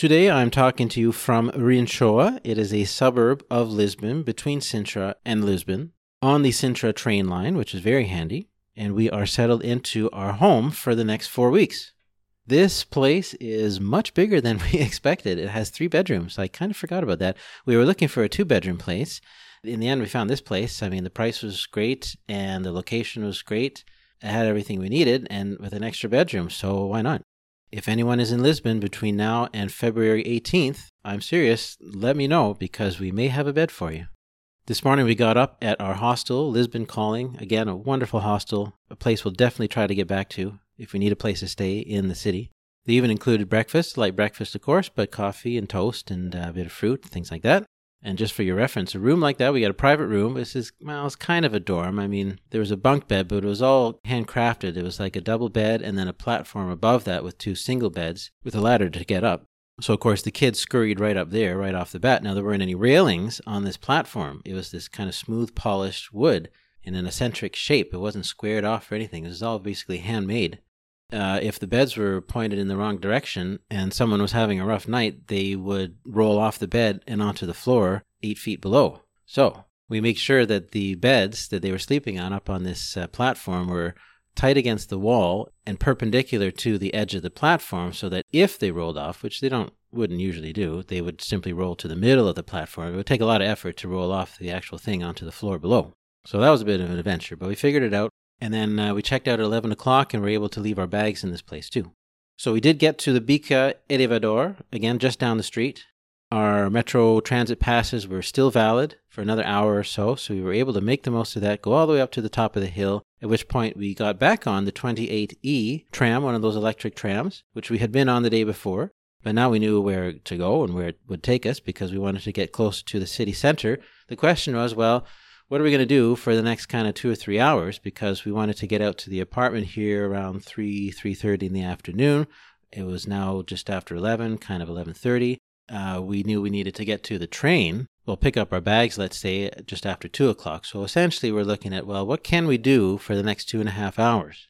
Today I'm talking to you from Rinchoa. It is a suburb of Lisbon between Sintra and Lisbon on the Sintra train line, which is very handy. And we are settled into our home for the next four weeks. This place is much bigger than we expected. It has three bedrooms. I kind of forgot about that. We were looking for a two bedroom place. In the end, we found this place. I mean, the price was great and the location was great. It had everything we needed and with an extra bedroom. So why not? If anyone is in Lisbon between now and February 18th, I'm serious, let me know because we may have a bed for you. This morning we got up at our hostel, Lisbon Calling. Again, a wonderful hostel, a place we'll definitely try to get back to if we need a place to stay in the city. They even included breakfast, light breakfast, of course, but coffee and toast and uh, a bit of fruit, things like that. And just for your reference, a room like that, we got a private room. This is, well, it's kind of a dorm. I mean, there was a bunk bed, but it was all handcrafted. It was like a double bed and then a platform above that with two single beds with a ladder to get up. So, of course, the kids scurried right up there, right off the bat. Now, there weren't any railings on this platform. It was this kind of smooth, polished wood in an eccentric shape. It wasn't squared off or anything. It was all basically handmade uh, if the beds were pointed in the wrong direction and someone was having a rough night, they would roll off the bed and onto the floor eight feet below. So we make sure that the beds that they were sleeping on up on this uh, platform were tight against the wall and perpendicular to the edge of the platform so that if they rolled off, which they don't wouldn't usually do, they would simply roll to the middle of the platform. It would take a lot of effort to roll off the actual thing onto the floor below. So that was a bit of an adventure, but we figured it out. And then uh, we checked out at 11 o'clock and were able to leave our bags in this place too. So we did get to the Bica Elevador, again, just down the street. Our metro transit passes were still valid for another hour or so, so we were able to make the most of that, go all the way up to the top of the hill, at which point we got back on the 28E tram, one of those electric trams, which we had been on the day before. But now we knew where to go and where it would take us because we wanted to get close to the city center. The question was, well, what are we going to do for the next kind of two or three hours because we wanted to get out to the apartment here around 3 3.30 in the afternoon it was now just after 11 kind of 11.30 uh, we knew we needed to get to the train we'll pick up our bags let's say just after 2 o'clock so essentially we're looking at well what can we do for the next two and a half hours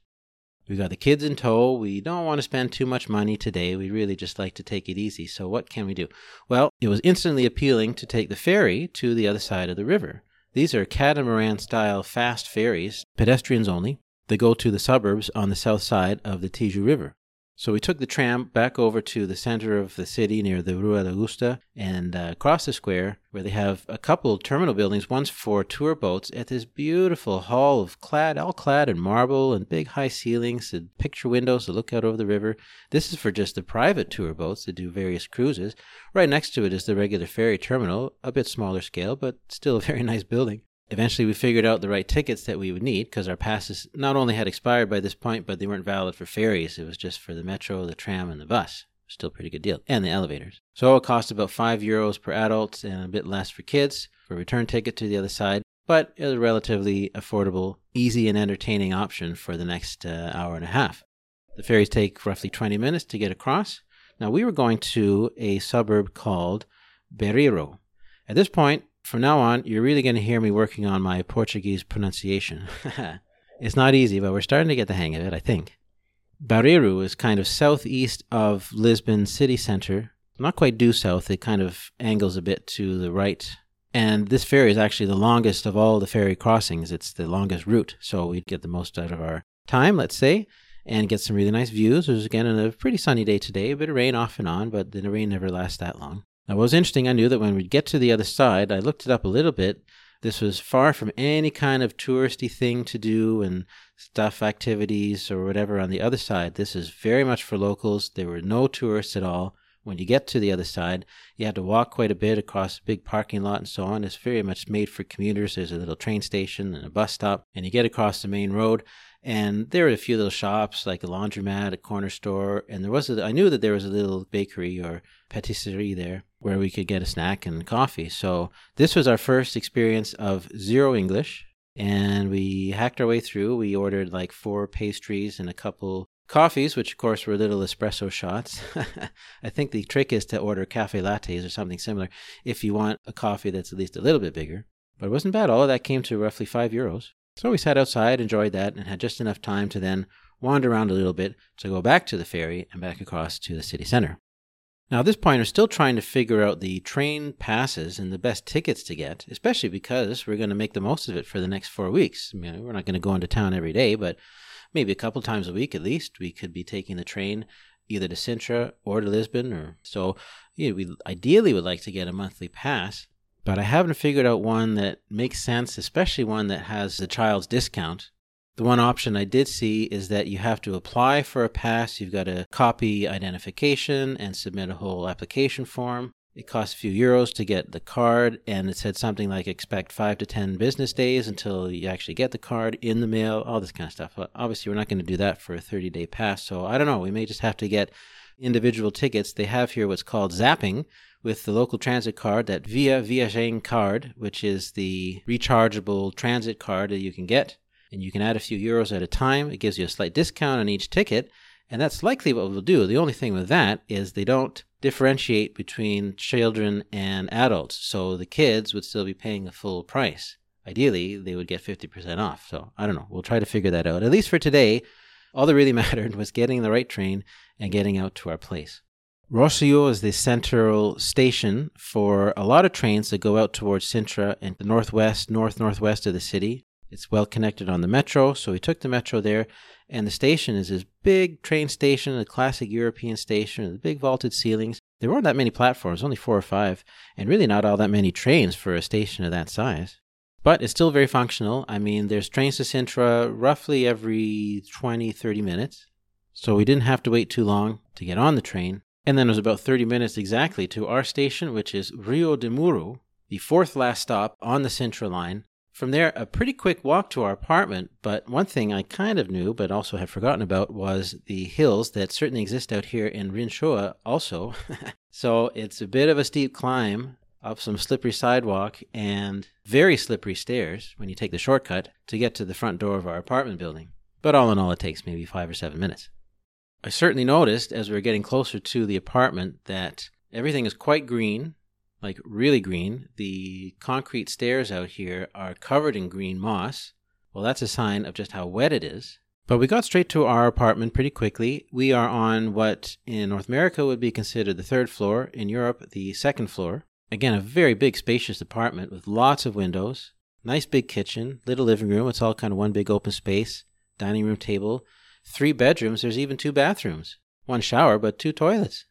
we got the kids in tow. We don't want to spend too much money today. We really just like to take it easy. So, what can we do? Well, it was instantly appealing to take the ferry to the other side of the river. These are catamaran style fast ferries, pedestrians only. They go to the suburbs on the south side of the Tejo River. So we took the tram back over to the center of the city near the Rua da Augusta and uh, across the square where they have a couple terminal buildings. One's for tour boats at this beautiful hall of clad, all clad in marble and big high ceilings and picture windows to look out over the river. This is for just the private tour boats that do various cruises. Right next to it is the regular ferry terminal, a bit smaller scale, but still a very nice building. Eventually, we figured out the right tickets that we would need because our passes not only had expired by this point, but they weren't valid for ferries. It was just for the metro, the tram, and the bus. Still pretty good deal. And the elevators. So it cost about 5 euros per adult and a bit less for kids for a return ticket to the other side, but it was a relatively affordable, easy, and entertaining option for the next uh, hour and a half. The ferries take roughly 20 minutes to get across. Now, we were going to a suburb called Barreiro. At this point, from now on, you're really going to hear me working on my Portuguese pronunciation. it's not easy, but we're starting to get the hang of it, I think. Barreiro is kind of southeast of Lisbon city center. Not quite due south, it kind of angles a bit to the right. And this ferry is actually the longest of all the ferry crossings. It's the longest route, so we'd get the most out of our time, let's say, and get some really nice views. It was again a pretty sunny day today, a bit of rain off and on, but the rain never lasts that long. Now, what was interesting, I knew that when we'd get to the other side, I looked it up a little bit. This was far from any kind of touristy thing to do and stuff activities or whatever on the other side. This is very much for locals. There were no tourists at all. When you get to the other side, you had to walk quite a bit across a big parking lot and so on. It's very much made for commuters. There's a little train station and a bus stop, and you get across the main road. And there were a few little shops like a laundromat, a corner store, and there was a, I knew that there was a little bakery or patisserie there where we could get a snack and coffee. So this was our first experience of zero English, and we hacked our way through. We ordered like four pastries and a couple coffees, which of course were little espresso shots. I think the trick is to order cafe lattes or something similar if you want a coffee that's at least a little bit bigger. But it wasn't bad. All of that came to roughly five euros. So we sat outside, enjoyed that, and had just enough time to then wander around a little bit to go back to the ferry and back across to the city center. Now, at this point, I'm still trying to figure out the train passes and the best tickets to get, especially because we're going to make the most of it for the next four weeks. I mean, we're not going to go into town every day, but maybe a couple times a week at least, we could be taking the train either to Sintra or to Lisbon. Or so, you know, we ideally would like to get a monthly pass, but I haven't figured out one that makes sense, especially one that has the child's discount. The one option I did see is that you have to apply for a pass. You've got to copy identification and submit a whole application form. It costs a few euros to get the card, and it said something like expect five to 10 business days until you actually get the card in the mail, all this kind of stuff. But obviously, we're not going to do that for a 30 day pass. So I don't know. We may just have to get individual tickets. They have here what's called zapping with the local transit card, that Viva Viagem card, which is the rechargeable transit card that you can get. And you can add a few euros at a time. It gives you a slight discount on each ticket. And that's likely what we'll do. The only thing with that is they don't differentiate between children and adults. So the kids would still be paying the full price. Ideally, they would get 50% off. So I don't know. We'll try to figure that out. At least for today, all that really mattered was getting the right train and getting out to our place. Rossio is the central station for a lot of trains that go out towards Sintra and the northwest, north northwest of the city. It's well connected on the metro, so we took the metro there, and the station is this big train station, a classic European station with big vaulted ceilings. There weren't that many platforms, only four or five, and really not all that many trains for a station of that size. But it's still very functional. I mean, there's trains to Sintra roughly every 20, 30 minutes. So we didn't have to wait too long to get on the train. And then it was about 30 minutes exactly to our station, which is Rio de Mouro, the fourth last stop on the Sintra line, from there, a pretty quick walk to our apartment, but one thing I kind of knew but also had forgotten about was the hills that certainly exist out here in Rinchoa also. so it's a bit of a steep climb up some slippery sidewalk and very slippery stairs when you take the shortcut to get to the front door of our apartment building. But all in all, it takes maybe five or seven minutes. I certainly noticed as we were getting closer to the apartment that everything is quite green like really green. The concrete stairs out here are covered in green moss. Well, that's a sign of just how wet it is. But we got straight to our apartment pretty quickly. We are on what in North America would be considered the third floor, in Europe, the second floor. Again, a very big, spacious apartment with lots of windows, nice big kitchen, little living room. It's all kind of one big open space, dining room table, three bedrooms. There's even two bathrooms, one shower, but two toilets.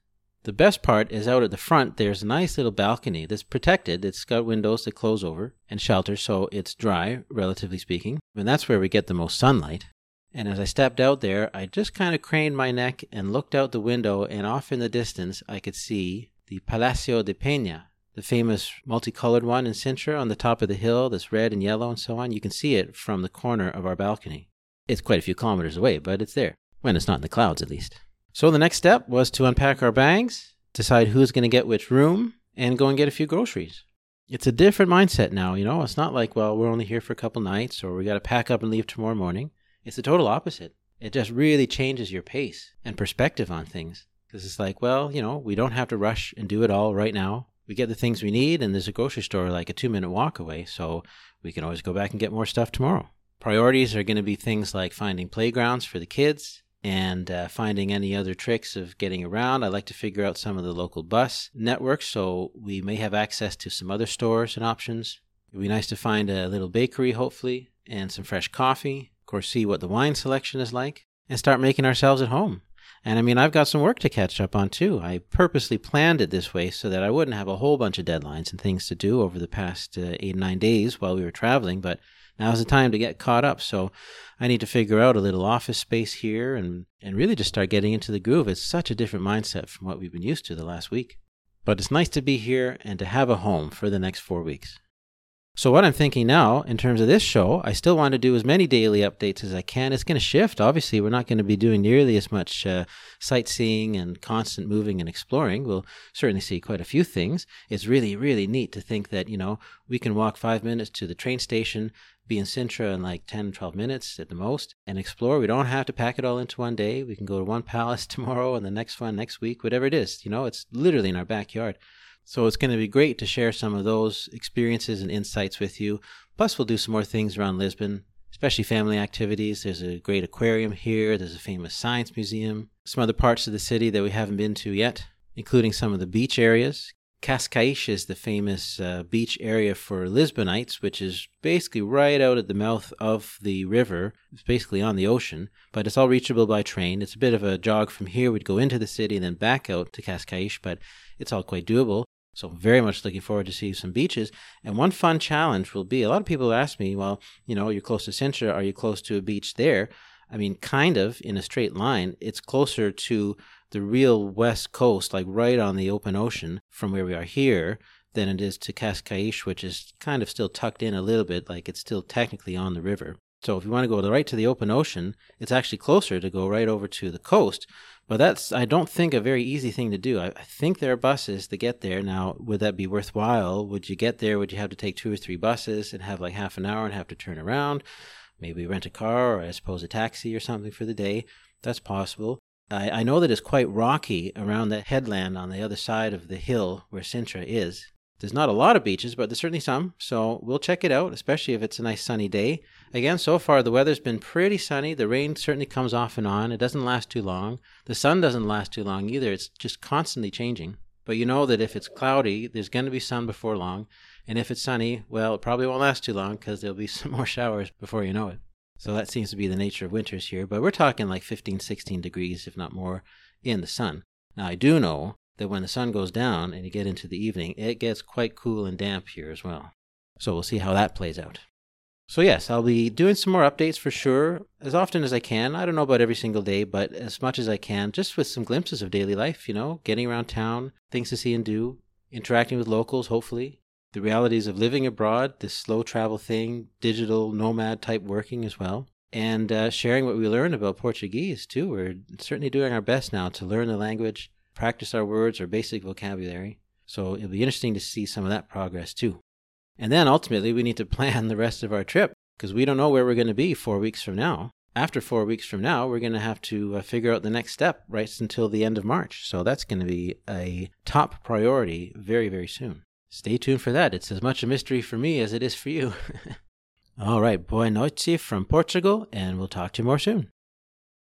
The best part is out at the front, there's a nice little balcony that's protected. It's got windows that close over and shelter, so it's dry, relatively speaking. And that's where we get the most sunlight. And as I stepped out there, I just kind of craned my neck and looked out the window, and off in the distance, I could see the Palacio de Peña, the famous multicolored one in Sintra on the top of the hill that's red and yellow and so on. You can see it from the corner of our balcony. It's quite a few kilometers away, but it's there. When it's not in the clouds, at least. So the next step was to unpack our bags, decide who's going to get which room, and go and get a few groceries. It's a different mindset now, you know. It's not like, well, we're only here for a couple nights or we got to pack up and leave tomorrow morning. It's the total opposite. It just really changes your pace and perspective on things. Because it's like, well, you know, we don't have to rush and do it all right now. We get the things we need, and there's a grocery store like a two minute walk away, so we can always go back and get more stuff tomorrow. Priorities are going to be things like finding playgrounds for the kids, and uh, finding any other tricks of getting around. I like to figure out some of the local bus networks, so we may have access to some other stores and options. It'd be nice to find a little bakery, hopefully, and some fresh coffee. Of course, see what the wine selection is like, and start making ourselves at home. And I mean, I've got some work to catch up on too. I purposely planned it this way so that I wouldn't have a whole bunch of deadlines and things to do over the past uh, eight, nine days while we were traveling, but now's the time to get caught up. So I need to figure out a little office space here and, and really just start getting into the groove. It's such a different mindset from what we've been used to the last week. But it's nice to be here and to have a home for the next four weeks. So, what I'm thinking now in terms of this show, I still want to do as many daily updates as I can. It's going to shift. Obviously, we're not going to be doing nearly as much uh, sightseeing and constant moving and exploring. We'll certainly see quite a few things. It's really, really neat to think that, you know, we can walk five minutes to the train station, be in Sintra in like 10, 12 minutes at the most and explore. We don't have to pack it all into one day. We can go to one palace tomorrow and the next one next week, whatever it is. You know, it's literally in our backyard. So it's going to be great to share some of those experiences and insights with you. Plus, we'll do some more things around Lisbon, especially family activities. There's a great aquarium here, there's a famous science museum, some other parts of the city that we haven't been to yet including some of the beach areas. Cascais is the famous uh, beach area for Lisbonites, which is basically right out at the mouth of the river. It's basically on the ocean, but it's all reachable by train. It's a bit of a jog from here. We'd go into the city and then back out to Cascais, but it's all quite doable. So very much looking forward to see some beaches. And one fun challenge will be a lot of people ask me, well, you know, you're close to Sintra, are you close to a beach there? I mean, kind of in a straight line. It's closer to the real west coast, like right on the open ocean from where we are here, than it is to Cascais, which is kind of still tucked in a little bit, like it's still technically on the river. So if you want to go right to the open ocean, it's actually closer to go right over to the coast. But that's, I don't think, a very easy thing to do. I, I, think there are buses to get there. Now, would that be worthwhile? Would you get there? Would you have to take two or three buses and have like half an hour and have to turn around? Maybe rent a car or I suppose a taxi or something for the day. That's possible. I, I know that it's quite rocky around that headland on the other side of the hill where Sintra is. There's not a lot of beaches, but there's certainly some. So we'll check it out, especially if it's a nice sunny day. Again, so far the weather's been pretty sunny. The rain certainly comes off and on. It doesn't last too long. The sun doesn't last too long either. It's just constantly changing. But you know that if it's cloudy, there's going to be sun before long. And if it's sunny, well, it probably won't last too long because there'll be some more showers before you know it. So that seems to be the nature of winters here. But we're talking like 15, 16 degrees, if not more, in the sun. Now, I do know that when the sun goes down and you get into the evening, it gets quite cool and damp here as well. So we'll see how that plays out. So, yes, I'll be doing some more updates for sure, as often as I can. I don't know about every single day, but as much as I can, just with some glimpses of daily life, you know, getting around town, things to see and do, interacting with locals, hopefully, the realities of living abroad, this slow travel thing, digital nomad type working as well, and uh, sharing what we learned about Portuguese too. We're certainly doing our best now to learn the language practice our words, our basic vocabulary. So it'll be interesting to see some of that progress too. And then ultimately, we need to plan the rest of our trip because we don't know where we're going to be four weeks from now. After four weeks from now, we're going to have to uh, figure out the next step right until the end of March. So that's going to be a top priority very, very soon. Stay tuned for that. It's as much a mystery for me as it is for you. All right, boa noite from Portugal, and we'll talk to you more soon.